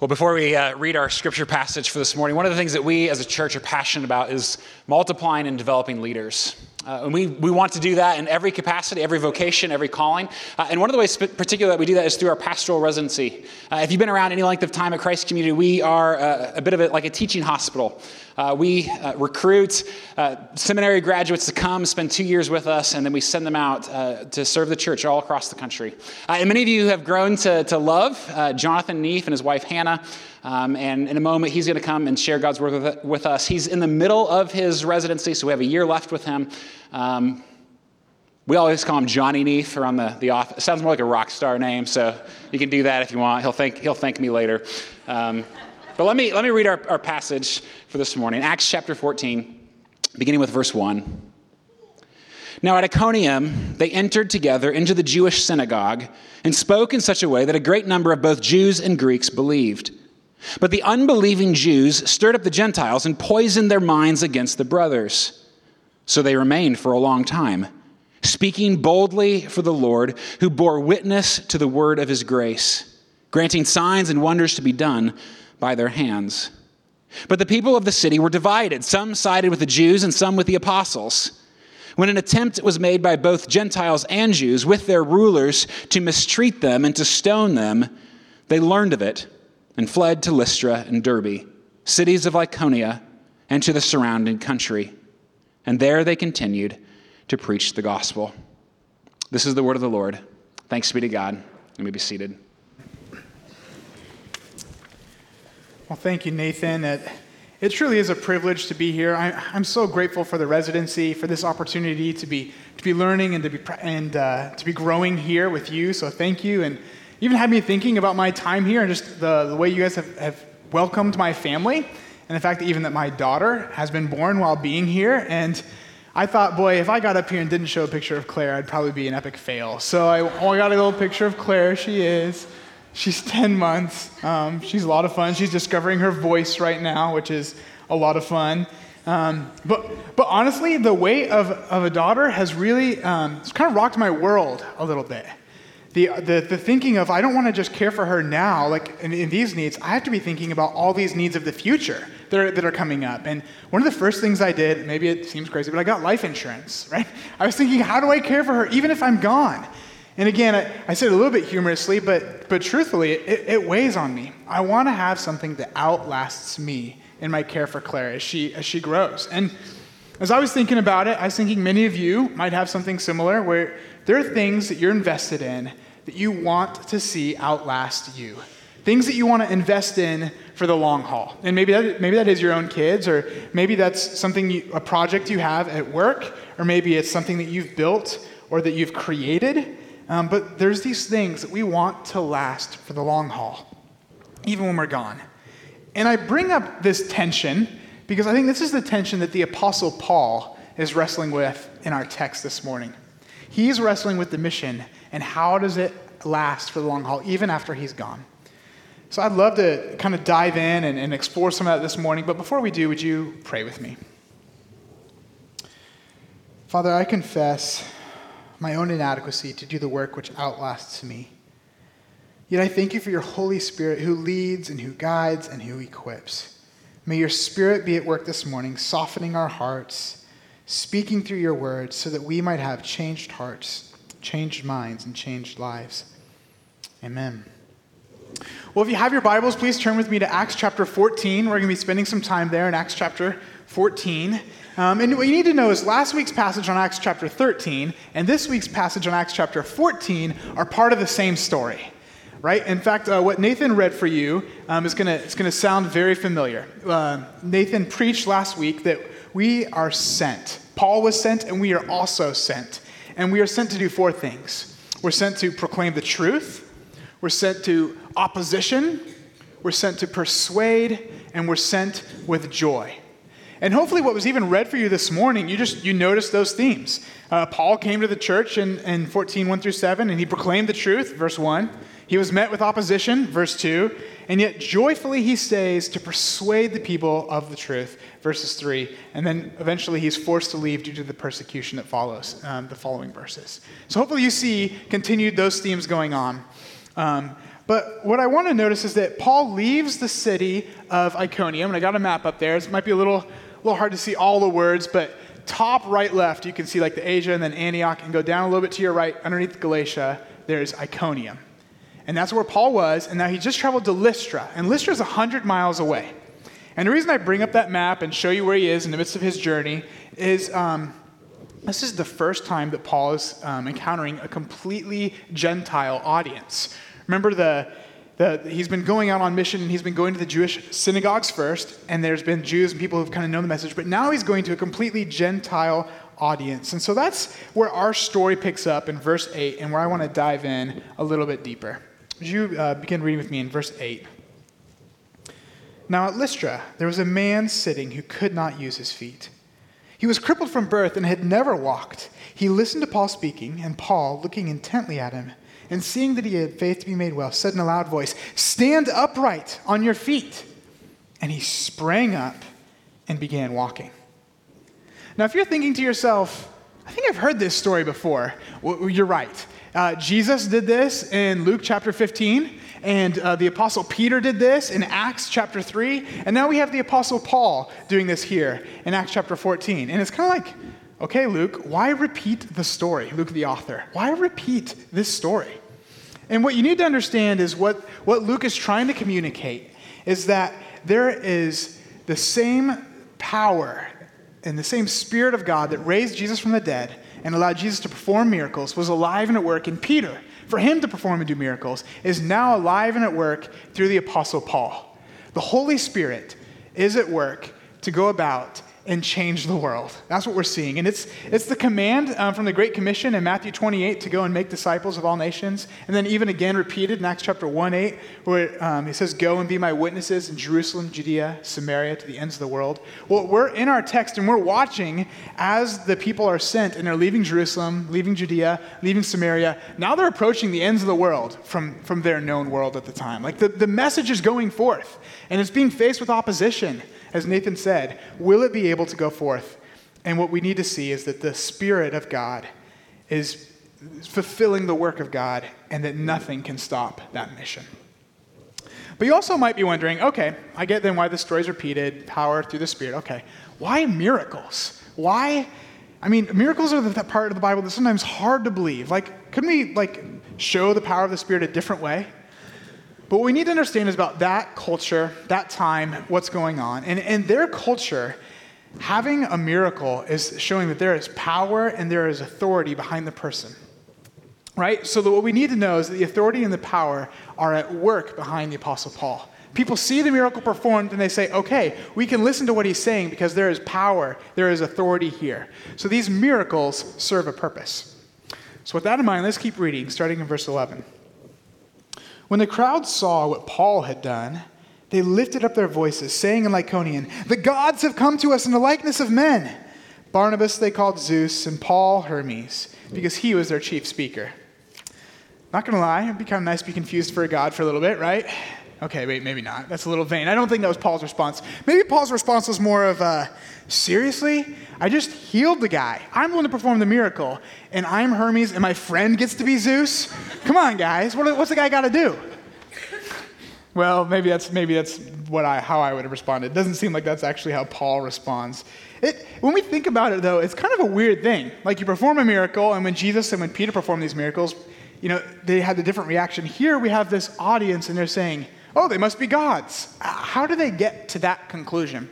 Well, before we uh, read our scripture passage for this morning, one of the things that we as a church are passionate about is multiplying and developing leaders. Uh, and we, we want to do that in every capacity, every vocation, every calling. Uh, and one of the ways, particular that we do that is through our pastoral residency. Uh, if you've been around any length of time at Christ Community, we are uh, a bit of a, like a teaching hospital. Uh, we uh, recruit seminary graduates to come spend two years with us, and then we send them out to serve the church all across the country. And many of you have grown to, to love Jonathan Neef and his wife Hannah. Um, and in a moment, he's going to come and share God's word with, with, us. He's in the middle of his residency, so we have a year left with him. Um, we always call him Johnny Neef around the, the office. It sounds more like a rock star name, so you can do that if you want. He'll thank, he'll thank me later. Um, but let me, let me read our, our passage for this morning Acts chapter 14, beginning with verse 1. Now at Iconium, they entered together into the Jewish synagogue and spoke in such a way that a great number of both Jews and Greeks believed. But the unbelieving Jews stirred up the Gentiles and poisoned their minds against the brothers. So they remained for a long time, speaking boldly for the Lord, who bore witness to the word of his grace, granting signs and wonders to be done by their hands. But the people of the city were divided. Some sided with the Jews and some with the apostles. When an attempt was made by both Gentiles and Jews with their rulers to mistreat them and to stone them, they learned of it and fled to Lystra and Derbe, cities of Lycaonia, and to the surrounding country. And there they continued to preach the gospel. This is the word of the Lord. Thanks be to God. Let me be seated. Well, thank you, Nathan. It, it truly is a privilege to be here. I, am so grateful for the residency, for this opportunity to be, to be learning and, to be, and uh, to be growing here with you. So thank you. And even had me thinking about my time here and just the, the way you guys have, have welcomed my family. And the fact that even that my daughter has been born while being here. And I thought, boy, if I got up here and didn't show a picture of Claire, I'd probably be an epic fail. So I, only got a little picture of Claire. She is. She's 10 months. Um, she's a lot of fun. She's discovering her voice right now, which is a lot of fun. Um, but, but honestly, the weight of, of a daughter has really um, it's kind of rocked my world a little bit. The, the, the thinking of, I don't want to just care for her now, like in, in, these needs, I have to be thinking about all these needs of the future that are, that are coming up. And one of the first things I did, maybe it seems crazy, but I got life insurance, right? I was thinking, how do I care for her even if I'm gone? And again, I, I said a little bit humorously, but, but truthfully, it, it weighs on me. I want to have something that outlasts me in my care for Claire as she, as she grows. And as I was thinking about it, I was thinking many of you might have something similar where there are things that you're invested in that you want to see outlast you. Things that you want to invest in for the long haul. And maybe that, maybe that is your own kids, or maybe that's something you, a project you have at work, or maybe it's something that you've built or that you've created. Um, but there's these things that we want to last for the long haul, even when we're gone. And I bring up this tension because I think this is the tension that the Apostle Paul is wrestling with in our text this morning. He's wrestling with the mission and how does it last for the long haul, even after he's gone. So I'd love to kind of dive in and, and explore some of that this morning. But before we do, would you pray with me? Father, I confess my own inadequacy to do the work which outlasts me. Yet I thank you for your Holy Spirit who leads and who guides and who equips. May your Spirit be at work this morning, softening our hearts, speaking through your words, so that we might have changed hearts, changed minds, and changed lives. Amen. Well, if you have your Bibles, please turn with me to Acts chapter 14. We're going to be spending some time there in Acts chapter 14. Um, and what you need to know is last week's passage on Acts chapter 13 and this week's passage on Acts chapter 14 are part of the same story. Right? In fact, uh, what Nathan read for you um, is going to sound very familiar. Uh, Nathan preached last week that we are sent. Paul was sent, and we are also sent. And we are sent to do four things we're sent to proclaim the truth, we're sent to opposition, we're sent to persuade, and we're sent with joy. And hopefully, what was even read for you this morning, you just you noticed those themes. Uh, Paul came to the church in, in 14, 1 through 7, and he proclaimed the truth, verse 1. He was met with opposition, verse 2, and yet joyfully he stays to persuade the people of the truth, verses 3. And then eventually he's forced to leave due to the persecution that follows, um, the following verses. So hopefully you see continued those themes going on. Um, But what I want to notice is that Paul leaves the city of Iconium, and I got a map up there. It might be a little, a little hard to see all the words, but top right left, you can see like the Asia and then Antioch, and go down a little bit to your right, underneath Galatia, there's Iconium. And that's where Paul was, and now he just traveled to Lystra, and Lystra is 100 miles away. And the reason I bring up that map and show you where he is in the midst of his journey is um, this is the first time that Paul is um, encountering a completely Gentile audience. Remember, the, the, he's been going out on mission and he's been going to the Jewish synagogues first, and there's been Jews and people who've kind of known the message, but now he's going to a completely Gentile audience. And so that's where our story picks up in verse 8 and where I want to dive in a little bit deeper. Would you uh, begin reading with me in verse 8? Now at Lystra, there was a man sitting who could not use his feet. He was crippled from birth and had never walked. He listened to Paul speaking, and Paul, looking intently at him, and seeing that he had faith to be made well, said in a loud voice, Stand upright on your feet. And he sprang up and began walking. Now, if you're thinking to yourself, I think I've heard this story before, well, you're right. Uh, Jesus did this in Luke chapter 15, and uh, the Apostle Peter did this in Acts chapter 3, and now we have the Apostle Paul doing this here in Acts chapter 14. And it's kind of like, okay, Luke, why repeat the story? Luke, the author, why repeat this story? And what you need to understand is what, what Luke is trying to communicate is that there is the same power and the same Spirit of God that raised Jesus from the dead and allowed Jesus to perform miracles was alive and at work in Peter. For him to perform and do miracles is now alive and at work through the Apostle Paul. The Holy Spirit is at work to go about and change the world. That's what we're seeing. And it's, it's the command um, from the Great Commission in Matthew 28 to go and make disciples of all nations. And then even again repeated in Acts chapter 1 8, where um, he says, Go and be my witnesses in Jerusalem, Judea, Samaria, to the ends of the world. Well, we're in our text and we're watching as the people are sent and they're leaving Jerusalem, leaving Judea, leaving Samaria. Now they're approaching the ends of the world from, from their known world at the time. Like the, the message is going forth and it's being faced with opposition as Nathan said, will it be able to go forth? And what we need to see is that the Spirit of God is fulfilling the work of God and that nothing can stop that mission. But you also might be wondering okay, I get then why the story is repeated, power through the Spirit. Okay, why miracles? Why? I mean, miracles are the part of the Bible that's sometimes hard to believe. Like, couldn't we like show the power of the Spirit a different way? But what we need to understand is about that culture, that time, what's going on. And in their culture, having a miracle is showing that there is power and there is authority behind the person. Right? So that what we need to know is that the authority and the power are at work behind the Apostle Paul. People see the miracle performed and they say, okay, we can listen to what he's saying because there is power, there is authority here. So these miracles serve a purpose. So, with that in mind, let's keep reading, starting in verse 11. When the crowd saw what Paul had done, they lifted up their voices, saying in Lycaonian, The gods have come to us in the likeness of men. Barnabas they called Zeus, and Paul Hermes, because he was their chief speaker. Not gonna lie, it'd be kind of nice to be confused for a god for a little bit, right? Okay, wait, maybe not. That's a little vain. I don't think that was Paul's response. Maybe Paul's response was more of, uh, seriously? I just healed the guy. I'm one to perform the miracle, and I'm Hermes, and my friend gets to be Zeus? Come on, guys. What, what's the guy got to do? Well, maybe that's, maybe that's what I, how I would have responded. It doesn't seem like that's actually how Paul responds. It, when we think about it, though, it's kind of a weird thing. Like you perform a miracle, and when Jesus and when Peter performed these miracles, you know, they had a different reaction. Here we have this audience, and they're saying, oh, they must be gods. How do they get to that conclusion?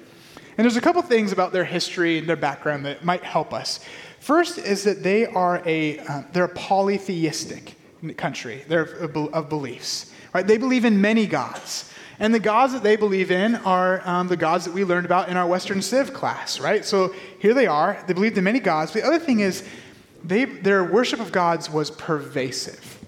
And there's a couple things about their history and their background that might help us. First is that they are a, uh, they're a polytheistic country. They're of beliefs, right? They believe in many gods. And the gods that they believe in are um, the gods that we learned about in our Western Civ class, right? So here they are. They believed in many gods. But The other thing is, they, their worship of gods was pervasive.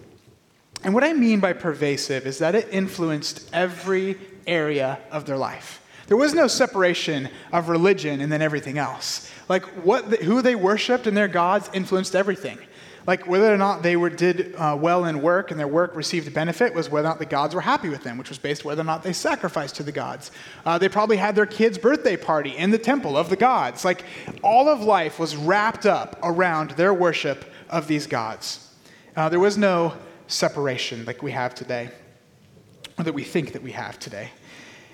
And what I mean by pervasive is that it influenced every area of their life. There was no separation of religion and then everything else. Like what, the, who they worshipped and their gods influenced everything. Like whether or not they were, did uh, well in work and their work received benefit was whether or not the gods were happy with them, which was based whether or not they sacrificed to the gods. Uh, they probably had their kid's birthday party in the temple of the gods. Like all of life was wrapped up around their worship of these gods. Uh, there was no separation like we have today. or that we think that we have today.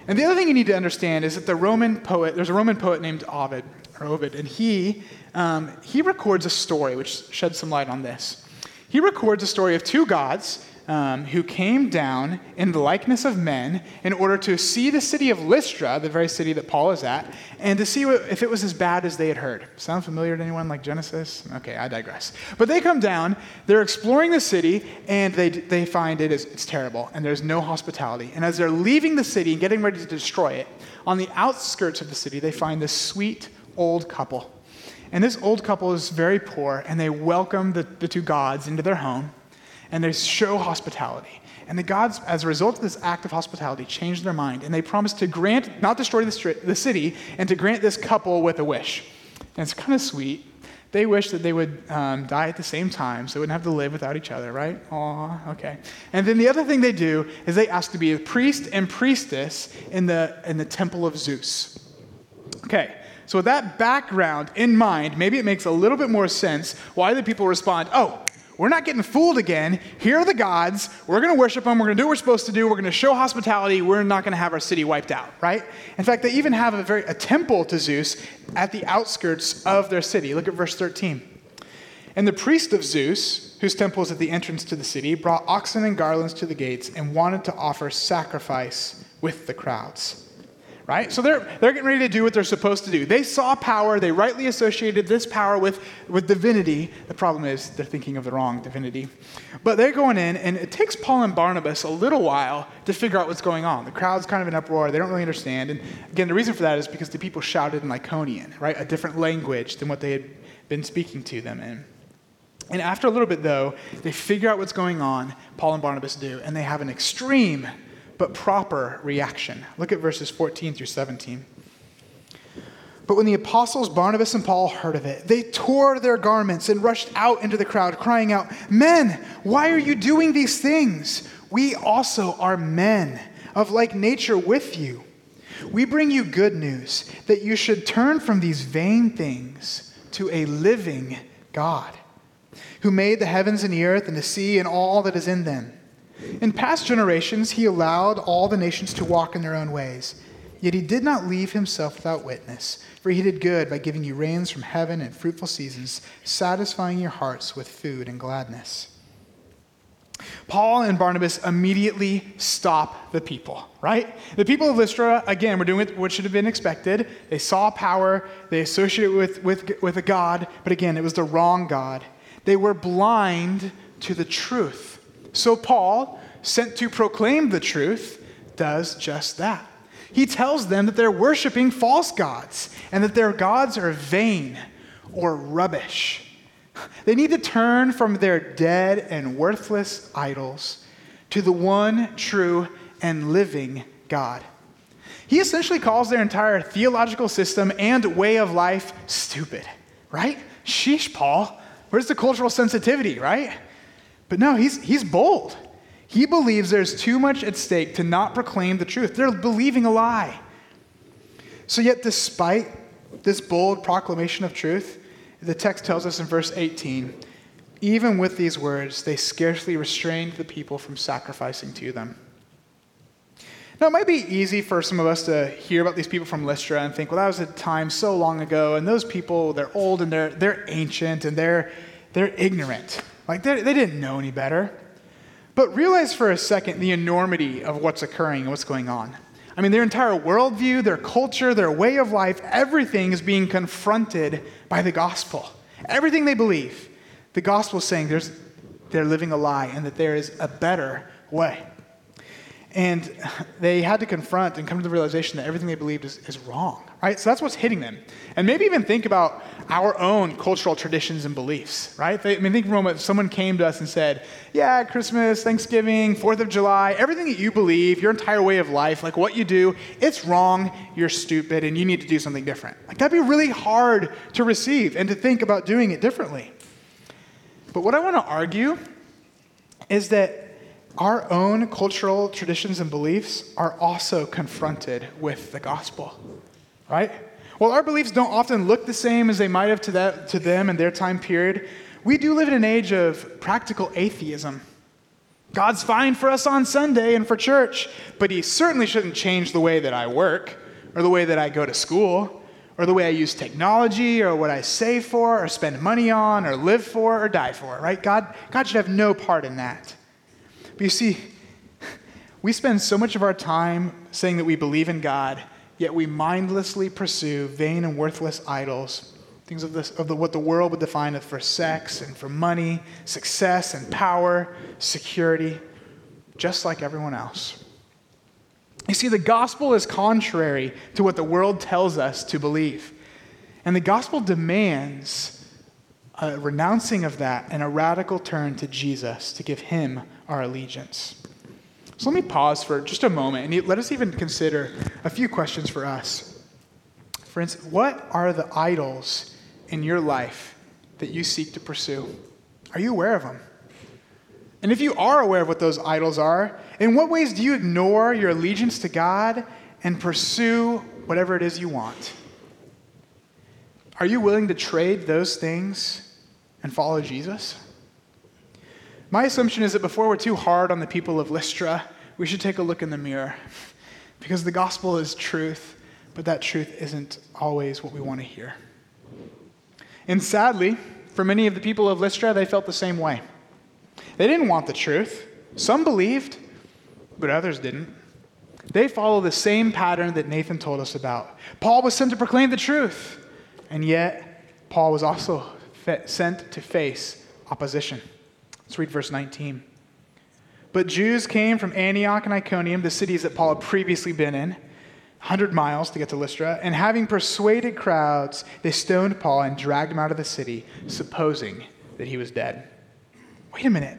And the other thing you need to understand is that the Roman poet, there's a Roman poet named Ovid, or Ovid, and he, um, he records a story which sheds some light on this. He records a story of two gods um, who came down in the likeness of men in order to see the city of Lystra, the very city that Paul is at, and to see if it was as bad as they had heard. Sound familiar to anyone like Genesis? Okay, I digress. But they come down, they're exploring the city, and they, they find it is it's terrible, and there's no hospitality. And as they're leaving the city and getting ready to destroy it, on the outskirts of the city, they find this sweet old couple. And this old couple is very poor, and they welcome the, the two gods into their home and they show hospitality. And the gods, as a result of this act of hospitality, change their mind and they promise to grant, not destroy the, the city, and to grant this couple with a wish. And it's kind of sweet. They wish that they would um, die at the same time so they wouldn't have to live without each other, right? Aw, okay. And then the other thing they do is they ask to be a priest and priestess in the, in the temple of Zeus. Okay, so with that background in mind, maybe it makes a little bit more sense why the people respond, oh, we're not getting fooled again. Here are the gods. We're going to worship them. We're going to do what we're supposed to do. We're going to show hospitality. We're not going to have our city wiped out, right? In fact, they even have a very a temple to Zeus at the outskirts of their city. Look at verse 13. And the priest of Zeus, whose temple is at the entrance to the city, brought oxen and garlands to the gates and wanted to offer sacrifice with the crowds right? So they're, they're getting ready to do what they're supposed to do. They saw power, they rightly associated this power with, with divinity. The problem is they're thinking of the wrong divinity. But they're going in, and it takes Paul and Barnabas a little while to figure out what's going on. The crowd's kind of in uproar, they don't really understand. And again, the reason for that is because the people shouted in Lycaonian, right? A different language than what they had been speaking to them in. And after a little bit, though, they figure out what's going on, Paul and Barnabas do, and they have an extreme but proper reaction. Look at verses 14 through 17. But when the apostles Barnabas and Paul heard of it, they tore their garments and rushed out into the crowd, crying out, Men, why are you doing these things? We also are men of like nature with you. We bring you good news that you should turn from these vain things to a living God, who made the heavens and the earth and the sea and all that is in them in past generations, he allowed all the nations to walk in their own ways. Yet he did not leave himself without witness, for he did good by giving you rains from heaven and fruitful seasons, satisfying your hearts with food and gladness. Paul and Barnabas immediately stop the people, right? The people of Lystra, again, were doing what should have been expected. They saw power, they associated it with, with, with a God, but again, it was the wrong God. They were blind to the truth. So, Paul, sent to proclaim the truth, does just that. He tells them that they're worshiping false gods and that their gods are vain or rubbish. They need to turn from their dead and worthless idols to the one true and living God. He essentially calls their entire theological system and way of life stupid, right? Sheesh, Paul. Where's the cultural sensitivity, right? But no, he's, he's bold. He believes there's too much at stake to not proclaim the truth. They're believing a lie. So, yet, despite this bold proclamation of truth, the text tells us in verse 18 even with these words, they scarcely restrained the people from sacrificing to them. Now, it might be easy for some of us to hear about these people from Lystra and think, well, that was a time so long ago, and those people, they're old and they're, they're ancient and they're, they're ignorant. Like, they, they didn't know any better. But realize for a second the enormity of what's occurring and what's going on. I mean, their entire worldview, their culture, their way of life, everything is being confronted by the gospel. Everything they believe, the gospel is saying there's, they're living a lie and that there is a better way. And they had to confront and come to the realization that everything they believed is, is wrong, right? So that's what's hitting them. And maybe even think about our own cultural traditions and beliefs, right? I mean, think for a moment, someone came to us and said, yeah, Christmas, Thanksgiving, 4th of July, everything that you believe, your entire way of life, like what you do, it's wrong, you're stupid, and you need to do something different. Like, that'd be really hard to receive and to think about doing it differently. But what I want to argue is that our own cultural traditions and beliefs are also confronted with the gospel, right? Well, our beliefs don't often look the same as they might have to, that, to them in their time period. We do live in an age of practical atheism. God's fine for us on Sunday and for church, but He certainly shouldn't change the way that I work or the way that I go to school or the way I use technology or what I save for or spend money on or live for or die for, right? God, God should have no part in that. But you see, we spend so much of our time saying that we believe in God, yet we mindlessly pursue vain and worthless idols, things of, this, of the, what the world would define as for sex and for money, success and power, security, just like everyone else. You see, the gospel is contrary to what the world tells us to believe. And the gospel demands a renouncing of that and a radical turn to Jesus to give him our allegiance. So let me pause for just a moment and let us even consider a few questions for us. Friends, what are the idols in your life that you seek to pursue? Are you aware of them? And if you are aware of what those idols are, in what ways do you ignore your allegiance to God and pursue whatever it is you want? Are you willing to trade those things and follow Jesus? My assumption is that before we're too hard on the people of Lystra, we should take a look in the mirror. Because the gospel is truth, but that truth isn't always what we want to hear. And sadly, for many of the people of Lystra, they felt the same way. They didn't want the truth. Some believed, but others didn't. They follow the same pattern that Nathan told us about. Paul was sent to proclaim the truth, and yet Paul was also sent to face opposition. Let's read verse 19. But Jews came from Antioch and Iconium, the cities that Paul had previously been in, 100 miles to get to Lystra, and having persuaded crowds, they stoned Paul and dragged him out of the city, supposing that he was dead. Wait a minute.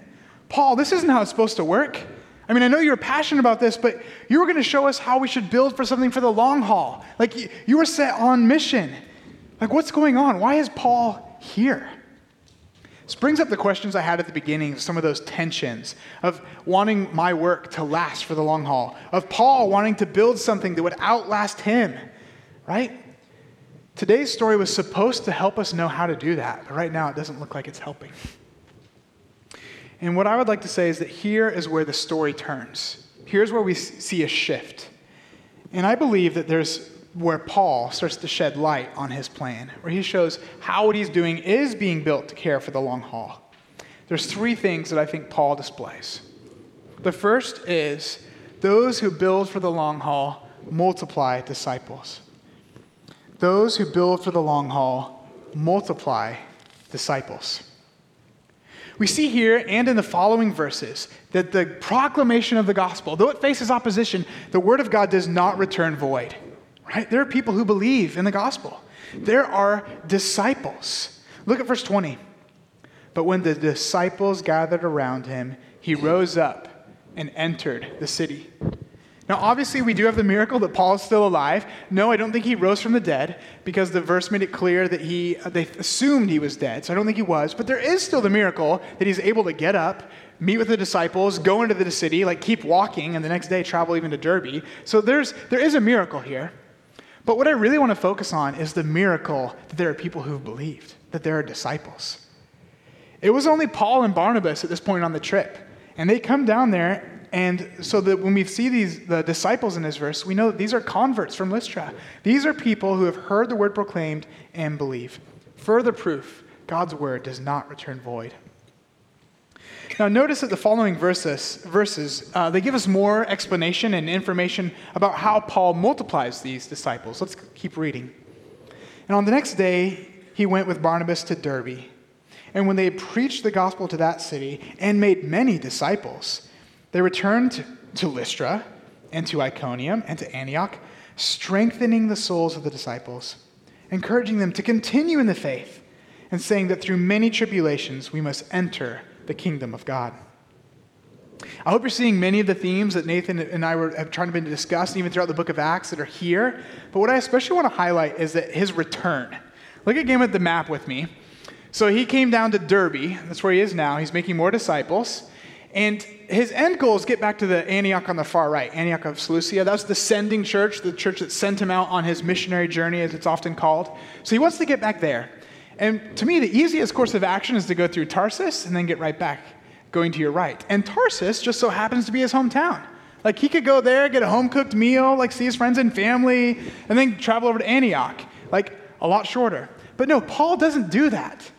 Paul, this isn't how it's supposed to work. I mean, I know you're passionate about this, but you were going to show us how we should build for something for the long haul. Like, you were set on mission. Like, what's going on? Why is Paul here? This brings up the questions I had at the beginning, some of those tensions of wanting my work to last for the long haul, of Paul wanting to build something that would outlast him, right? Today's story was supposed to help us know how to do that, but right now it doesn't look like it's helping. And what I would like to say is that here is where the story turns. Here's where we see a shift. And I believe that there's where Paul starts to shed light on his plan, where he shows how what he's doing is being built to care for the long haul. There's three things that I think Paul displays. The first is those who build for the long haul multiply disciples. Those who build for the long haul multiply disciples. We see here and in the following verses that the proclamation of the gospel, though it faces opposition, the word of God does not return void. Right? There are people who believe in the gospel. There are disciples. Look at verse 20. But when the disciples gathered around him, he rose up and entered the city. Now, obviously, we do have the miracle that Paul is still alive. No, I don't think he rose from the dead because the verse made it clear that he, they assumed he was dead. So I don't think he was. But there is still the miracle that he's able to get up, meet with the disciples, go into the city, like keep walking, and the next day travel even to Derbe. So there's, there is a miracle here. But what I really want to focus on is the miracle that there are people who've believed, that there are disciples. It was only Paul and Barnabas at this point on the trip. And they come down there and so that when we see these the disciples in this verse, we know that these are converts from Lystra. These are people who have heard the word proclaimed and believe. Further proof, God's word does not return void. Now, notice that the following verses, verses uh, they give us more explanation and information about how Paul multiplies these disciples. Let's keep reading. And on the next day, he went with Barnabas to Derbe. And when they had preached the gospel to that city and made many disciples, they returned to Lystra and to Iconium and to Antioch, strengthening the souls of the disciples, encouraging them to continue in the faith, and saying that through many tribulations we must enter the kingdom of God. I hope you're seeing many of the themes that Nathan and I were have trying to discuss, even throughout the book of Acts, that are here. But what I especially want to highlight is that his return. Look again at the map with me. So he came down to Derbe. That's where he is now. He's making more disciples. And his end goal is get back to the Antioch on the far right, Antioch of Seleucia. That's the sending church, the church that sent him out on his missionary journey, as it's often called. So he wants to get back there. And to me, the easiest course of action is to go through Tarsus and then get right back. going to your right. And Tarsus just so happens to be his hometown. Like he could go there, get a home cooked meal, like see his friends and family, and then travel over to Antioch. Like a lot shorter. But no, Paul doesn't do that.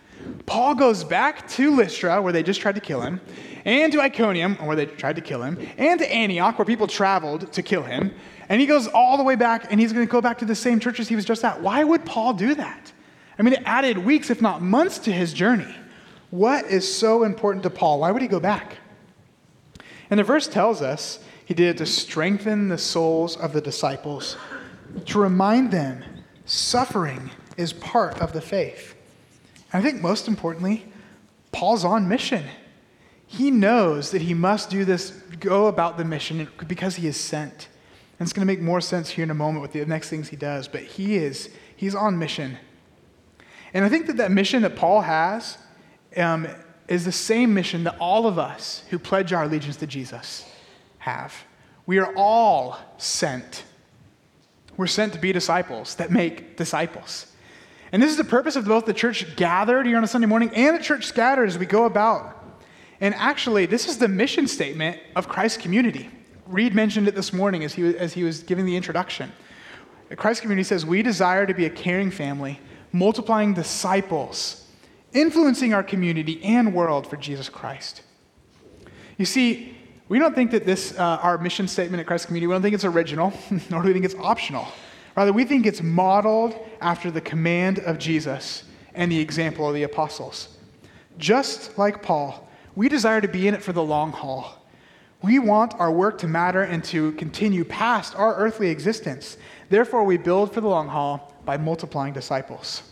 Paul goes back to Lystra, where they just tried to kill him, and to Iconium, where they tried to kill him, and to Antioch, where people traveled to kill him. And he goes all the way back, and he's going to go back to the same churches he was just at. Why would Paul do that? I mean, it added weeks, if not months, to his journey. What is so important to Paul? Why would he go back? And the verse tells us he did it to strengthen the souls of the disciples, to remind them suffering is part of the faith. And I think most importantly, Paul's on mission. He knows that he must do this, go about the mission because he is sent. And it's going to make more sense here in a moment with the next things he does, but he is, he's on mission. And I think that that mission that Paul has um, is the same mission that all of us who pledge our allegiance to Jesus have. We are all sent. We're sent to be disciples that make disciples. And this is the purpose of both the church gathered here on a Sunday morning and the church scattered as we go about. And actually, this is the mission statement of Christ's community. Reed mentioned it this morning as he, as he was giving the introduction. Christ's community says, We desire to be a caring family, multiplying disciples, influencing our community and world for Jesus Christ. You see, we don't think that this, uh, our mission statement at Christ Community, we don't think it's original, nor do we think it's optional. Rather, we think it's modeled after the command of Jesus and the example of the apostles. Just like Paul, we desire to be in it for the long haul. We want our work to matter and to continue past our earthly existence. Therefore, we build for the long haul by multiplying disciples.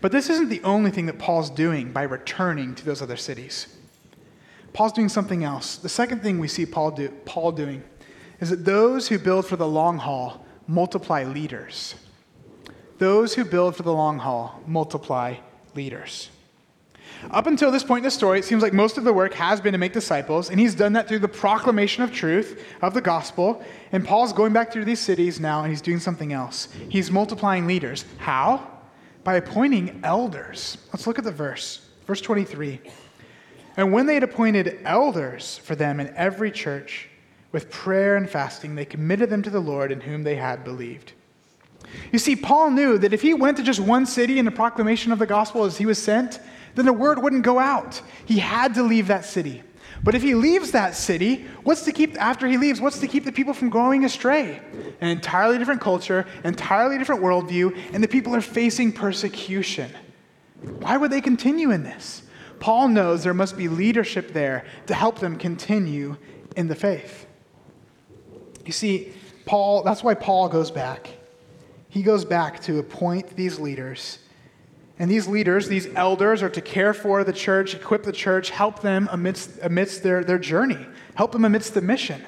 But this isn't the only thing that Paul's doing by returning to those other cities. Paul's doing something else. The second thing we see Paul, do, Paul doing is that those who build for the long haul multiply leaders. Those who build for the long haul multiply leaders. Up until this point in the story, it seems like most of the work has been to make disciples, and he's done that through the proclamation of truth, of the gospel. And Paul's going back through these cities now, and he's doing something else. He's multiplying leaders. How? By appointing elders. Let's look at the verse. Verse 23. And when they had appointed elders for them in every church, with prayer and fasting, they committed them to the Lord in whom they had believed. You see, Paul knew that if he went to just one city in the proclamation of the gospel as he was sent, then the word wouldn't go out. He had to leave that city. But if he leaves that city, what's to keep, after he leaves, what's to keep the people from going astray? An entirely different culture, entirely different worldview, and the people are facing persecution. Why would they continue in this? Paul knows there must be leadership there to help them continue in the faith. You see, Paul, that's why Paul goes back. He goes back to appoint these leaders. And these leaders, these elders, are to care for the church, equip the church, help them amidst, amidst their, their journey, help them amidst the mission.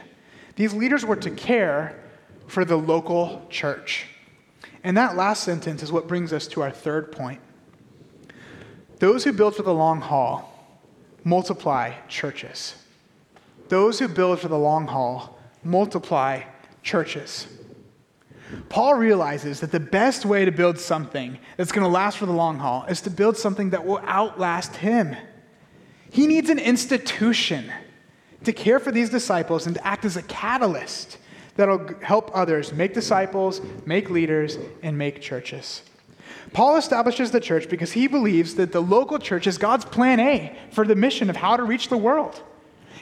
These leaders were to care for the local church. And that last sentence is what brings us to our third point. Those who build for the long haul multiply churches. Those who build for the long haul multiply churches. Paul realizes that the best way to build something that's going to last for the long haul is to build something that will outlast him. He needs an institution to care for these disciples and to act as a catalyst that'll help others make disciples, make leaders, and make churches. Paul establishes the church because he believes that the local church is God's plan A for the mission of how to reach the world.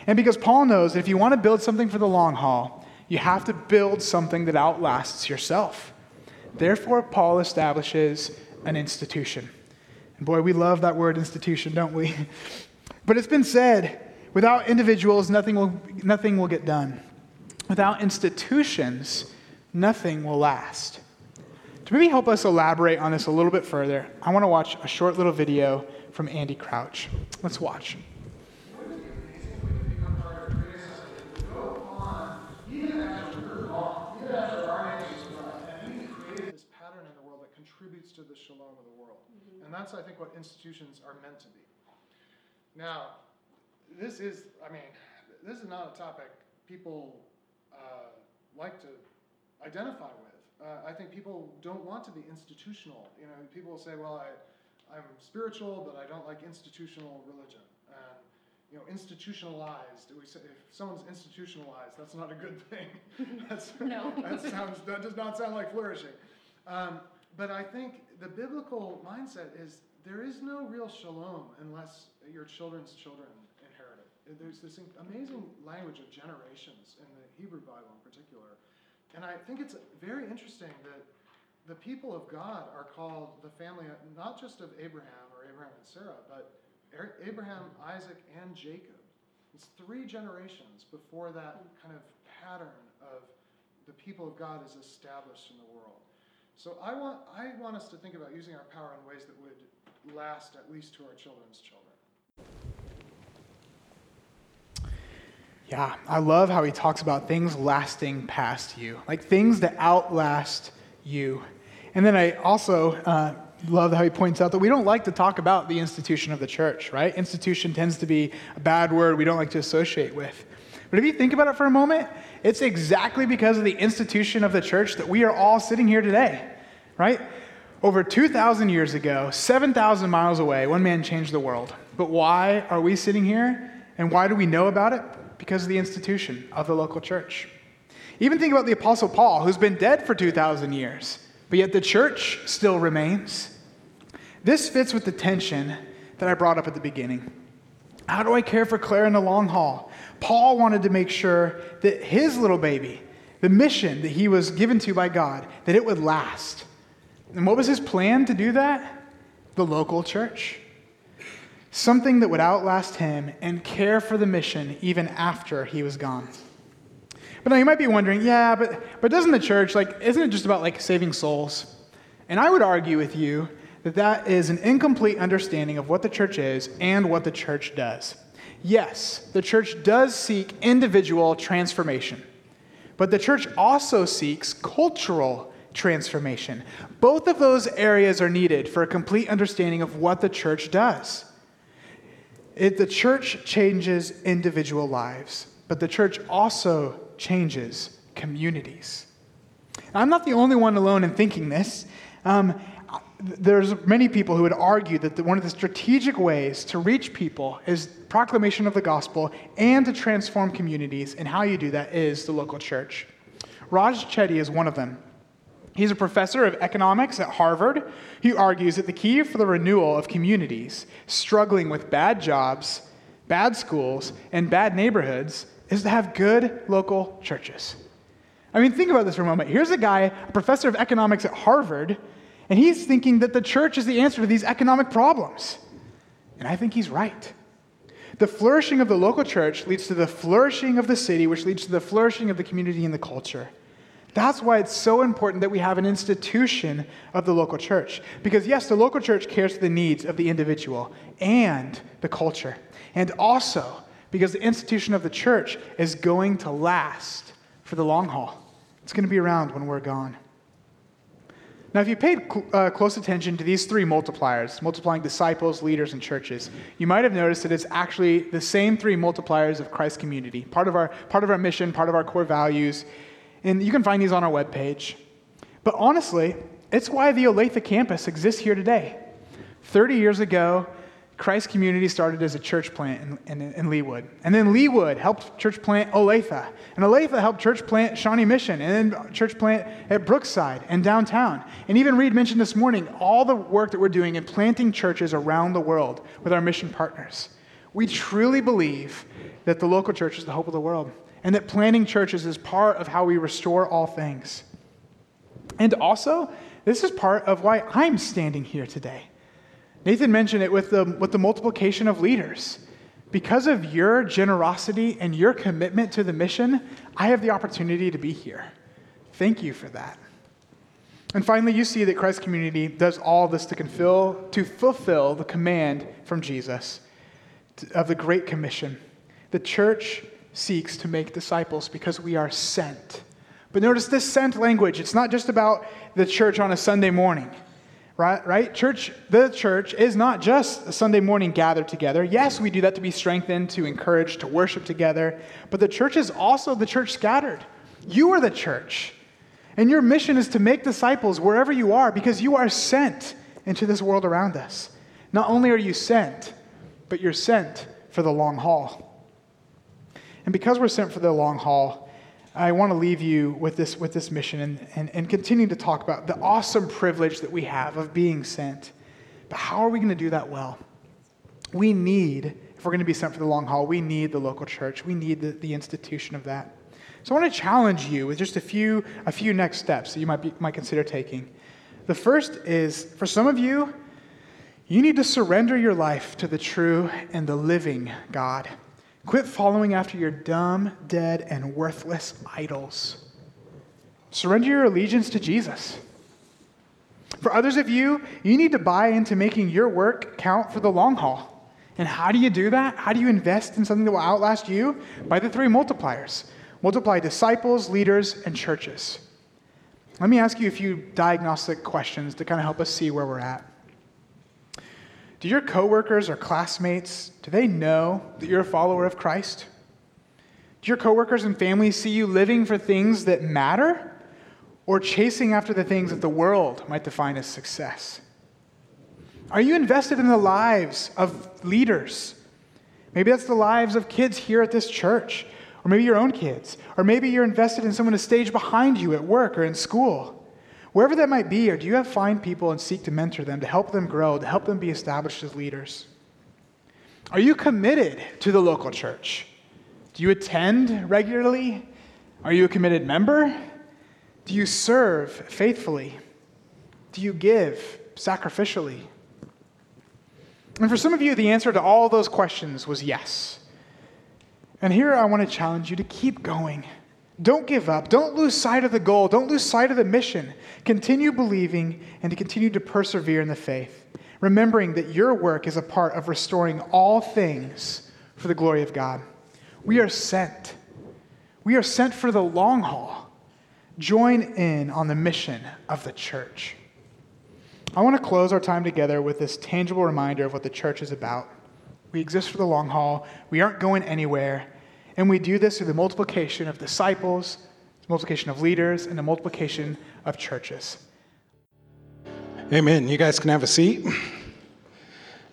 And because Paul knows that if you want to build something for the long haul, you have to build something that outlasts yourself. Therefore, Paul establishes an institution. And boy, we love that word institution, don't we? But it's been said without individuals, nothing will, nothing will get done. Without institutions, nothing will last. To maybe help us elaborate on this a little bit further, I want to watch a short little video from Andy Crouch. Let's watch. to the shalom of the world. Mm-hmm. And that's, I think, what institutions are meant to be. Now, this is, I mean, this is not a topic people uh, like to identify with. Uh, I think people don't want to be institutional. You know, people say, well, I, I'm spiritual, but I don't like institutional religion. And, you know, institutionalized. We say if someone's institutionalized, that's not a good thing. that's, No. that sounds that does not sound like flourishing. Um, but I think the biblical mindset is there is no real shalom unless your children's children inherit it. There's this amazing language of generations in the Hebrew Bible in particular. And I think it's very interesting that the people of God are called the family, not just of Abraham or Abraham and Sarah, but er, Abraham, Isaac, and Jacob. It's three generations before that kind of pattern of the people of God is established in the world. So I want, I want us to think about using our power in ways that would last at least to our children's children. Yeah, I love how he talks about things lasting past you, like things that outlast you. And then I also uh, love how he points out that we don't like to talk about the institution of the church, right? Institution tends to be a bad word we don't like to associate with. But if you think about it for a moment, it's exactly because of the institution of the church that we are all sitting here today, right? Over 2,000 years ago, 7,000 miles away, one man changed the world. But why are we sitting here? And why do we know about it? Because of the institution of the local church. Even think about the Apostle Paul, who's been dead for 2,000 years, but yet the church still remains. This fits with the tension that I brought up at the beginning. How do I care for Claire in the long haul? Paul wanted to make sure that his little baby, the mission that he was given to by God, that it would last. And what was his plan to do that? The local church. Something that would outlast him and care for the mission even after he was gone. But now you might be wondering, yeah, but, but doesn't the church, like, isn't it just about like saving souls? And I would argue with you that that is an incomplete understanding of what the church is and what the church does. Yes, the church does seek individual transformation, but the church also seeks cultural transformation. Both of those areas are needed for a complete understanding of what the church does. It, the church changes individual lives, but the church also changes communities. I'm not the only one alone in thinking this. Um, there's many people who would argue that the, one of the strategic ways to reach people is proclamation of the gospel and to transform communities, and how you do that is the local church. Raj Chetty is one of them. He's a professor of economics at Harvard. He argues that the key for the renewal of communities struggling with bad jobs, bad schools, and bad neighborhoods is to have good local churches. I mean, think about this for a moment. Here's a guy, a professor of economics at Harvard, and he's thinking that the church is the answer to these economic problems. And I think he's right. The flourishing of the local church leads to the flourishing of the city, which leads to the flourishing of the community and the culture. That's why it's so important that we have an institution of the local church. Because, yes, the local church cares for the needs of the individual and the culture. And also, because the institution of the church is going to last for the long haul, it's going to be around when we're gone. Now, if you paid cl- uh, close attention to these three multipliers, multiplying disciples, leaders, and churches, you might have noticed that it's actually the same three multipliers of Christ's community, part of our, part of our mission, part of our core values, and you can find these on our webpage. But honestly, it's why the Olathe campus exists here today. 30 years ago, Christ Community started as a church plant in, in, in. And then Leawood helped church plant Olathe. And Olathe helped church plant Shawnee Mission. And then church plant at Brookside and downtown. And even Reed mentioned this morning all the work that we're doing in planting churches around the world with our mission partners. We truly believe that the local church is the hope of the world and that planting churches is part of how we restore all things. And also, this is part of why I'm standing here today. Nathan mentioned it with the, with the multiplication of leaders. Because of your generosity and your commitment to the mission, I have the opportunity to be here. Thank you for that. And finally, you see that Christ Community does all this to, fulfill, to fulfill the command from Jesus of the Great Commission. The church seeks to make disciples because we are sent. But notice this sent language. It's not just about the church on a Sunday morning. Right, right? Church, the church is not just a Sunday morning gathered together. Yes, we do that to be strengthened, to encourage, to worship together. But the church is also the church scattered. You are the church. And your mission is to make disciples wherever you are because you are sent into this world around us. Not only are you sent, but you're sent for the long haul. And because we're sent for the long haul, I want to leave you with this, with this mission and, and, and continue to talk about the awesome privilege that we have of being sent. But how are we going to do that well? We need, if we're going to be sent for the long haul, we need the local church. We need the, the institution of that. So I want to challenge you with just a few, a few next steps that you might, be, might consider taking. The first is for some of you, you need to surrender your life to the true and the living God. Quit following after your dumb, dead, and worthless idols. Surrender your allegiance to Jesus. For others of you, you need to buy into making your work count for the long haul. And how do you do that? How do you invest in something that will outlast you? By the three multipliers multiply disciples, leaders, and churches. Let me ask you a few diagnostic questions to kind of help us see where we're at. Do your coworkers or classmates, do they know that you're a follower of Christ? Do your coworkers and family see you living for things that matter or chasing after the things that the world might define as success? Are you invested in the lives of leaders? Maybe that's the lives of kids here at this church, or maybe your own kids, or maybe you're invested in someone a stage behind you at work or in school. Wherever that might be, or do you have find people and seek to mentor them, to help them grow, to help them be established as leaders? Are you committed to the local church? Do you attend regularly? Are you a committed member? Do you serve faithfully? Do you give sacrificially? And for some of you, the answer to all those questions was yes. And here I want to challenge you to keep going don't give up. Don't lose sight of the goal. Don't lose sight of the mission. Continue believing and to continue to persevere in the faith, remembering that your work is a part of restoring all things for the glory of God. We are sent. We are sent for the long haul. Join in on the mission of the church. I want to close our time together with this tangible reminder of what the church is about. We exist for the long haul, we aren't going anywhere. And we do this through the multiplication of disciples, the multiplication of leaders, and the multiplication of churches. Amen. You guys can have a seat.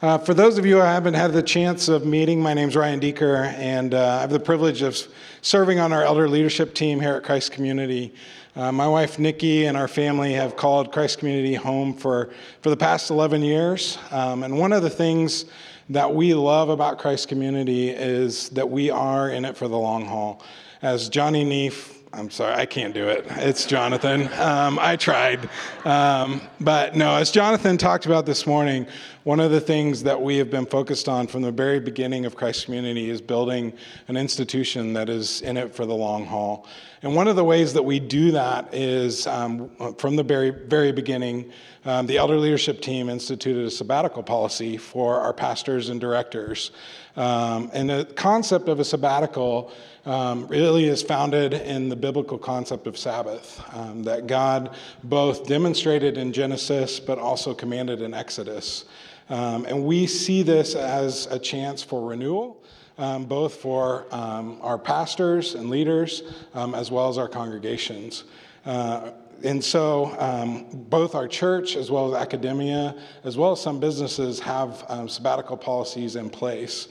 Uh, for those of you I haven't had the chance of meeting, my name is Ryan Deeker, and uh, I have the privilege of serving on our elder leadership team here at Christ Community. Uh, my wife Nikki and our family have called Christ Community home for, for the past 11 years. Um, and one of the things that we love about Christ Community is that we are in it for the long haul. As Johnny Neef, I'm sorry, I can't do it. It's Jonathan. Um, I tried. Um, but no, as Jonathan talked about this morning, one of the things that we have been focused on from the very beginning of Christ Community is building an institution that is in it for the long haul. And one of the ways that we do that is um, from the very, very beginning, um, the elder leadership team instituted a sabbatical policy for our pastors and directors. Um, and the concept of a sabbatical um, really is founded in the biblical concept of Sabbath, um, that God both demonstrated in Genesis but also commanded in Exodus. Um, and we see this as a chance for renewal. Um, both for um, our pastors and leaders, um, as well as our congregations. Uh, and so, um, both our church, as well as academia, as well as some businesses, have um, sabbatical policies in place.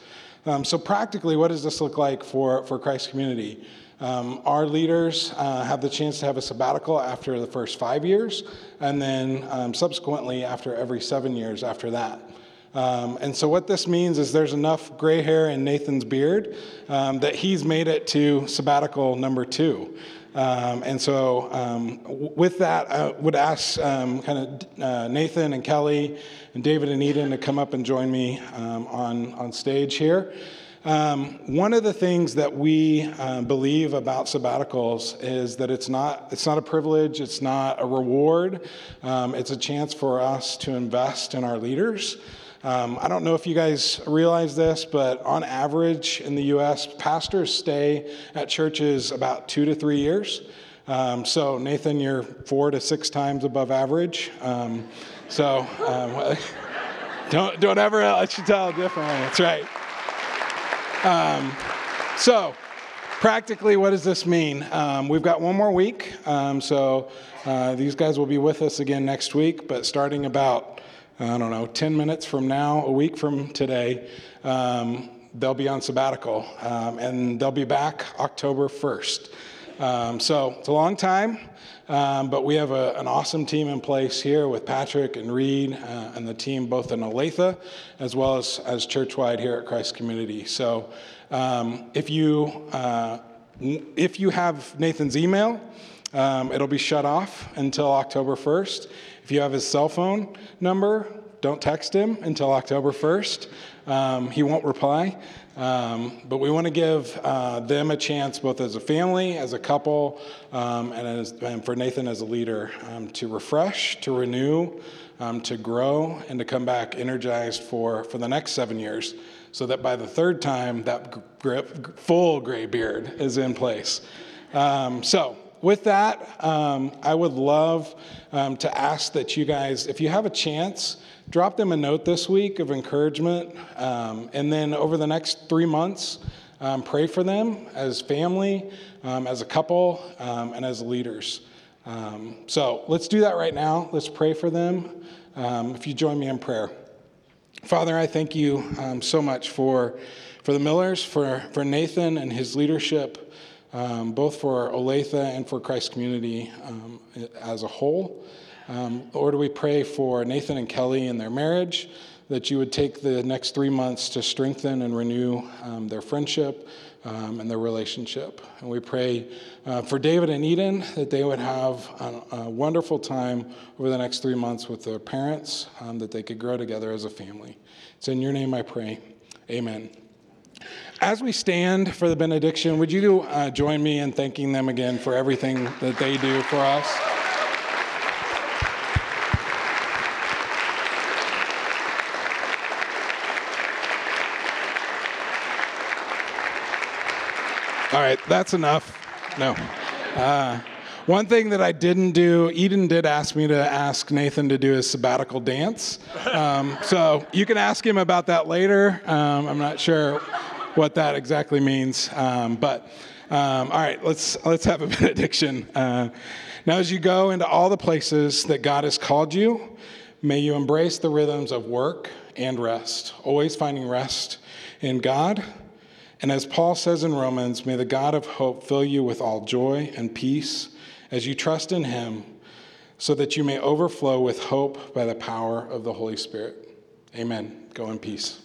So, practically, what does this look like for, for Christ Community? Um, our leaders uh, have the chance to have a sabbatical after the first five years, and then um, subsequently after every seven years after that. Um, and so, what this means is there's enough gray hair in Nathan's beard um, that he's made it to sabbatical number two. Um, and so, um, with that, I would ask um, kind of uh, Nathan and Kelly and David and Eden to come up and join me um, on, on stage here. Um, one of the things that we uh, believe about sabbaticals is that it's not, it's not a privilege, it's not a reward, um, it's a chance for us to invest in our leaders. Um, I don't know if you guys realize this, but on average in the US, pastors stay at churches about two to three years. Um, so, Nathan, you're four to six times above average. Um, so, um, don't, don't ever let you tell differently. That's right. Um, so, practically, what does this mean? Um, we've got one more week. so, uh, these guys will be with us again next week, but starting about I don't know, 10 minutes from now, a week from today, um, they'll be on sabbatical, um, and they'll be back October 1st. Um, so it's a long time, um, but we have a, an awesome team in place here with Patrick and Reed uh, and the team both in Olathe as well as, as churchwide here at Christ Community. So um, if you uh, if you have Nathan's email, um, it'll be shut off until October 1st. If you have his cell phone number, don't text him until October 1st. Um, he won't reply. Um, but we want to give uh, them a chance, both as a family, as a couple, um, and, as, and, for Nathan as a leader, um, to refresh, to renew, um, to grow, and to come back energized for, for the next seven years, so that by the third time, that grip, full gray beard is in place. Um, so, with that, um, I would love to ask that you guys, if you have a chance, drop them a note this week of encouragement. Um, and then over the next three months, um, pray for them as family, um, as a couple, um, and as leaders. Um, so let's do that right now. Let's pray for them. Um, if you join me in prayer. Father, I thank you so much for, for the Millers, for, for Nathan and his leadership, both for Olathe and for Christ Community as a whole. Um, Lord, we pray for Nathan and Kelly and their marriage, that you would take the next three months to strengthen and renew um, their friendship um, and their relationship. And we pray uh, for David and Eden that they would have a, a, wonderful time over the next three months with their parents, um, that they could grow together as a family. It's in your name I pray. Amen. As we stand for the benediction, would you uh, join me in thanking them again for everything that they do for us? All right, that's enough. No. Uh, one thing that I didn't do, Eden did ask me to ask Nathan to do his sabbatical dance. Um, so you can ask him about that later. Um, I'm not sure what that exactly means. Um, but um, all right, let's, let's have a benediction. Uh, now, as you go into all the places that God has called you, may you embrace the rhythms of work and rest, always finding rest in God and as Paul says in Romans, may the God of hope fill you with all joy and peace as you trust in him, so that you may overflow with hope by the power of the Holy Spirit. Amen. Go in peace.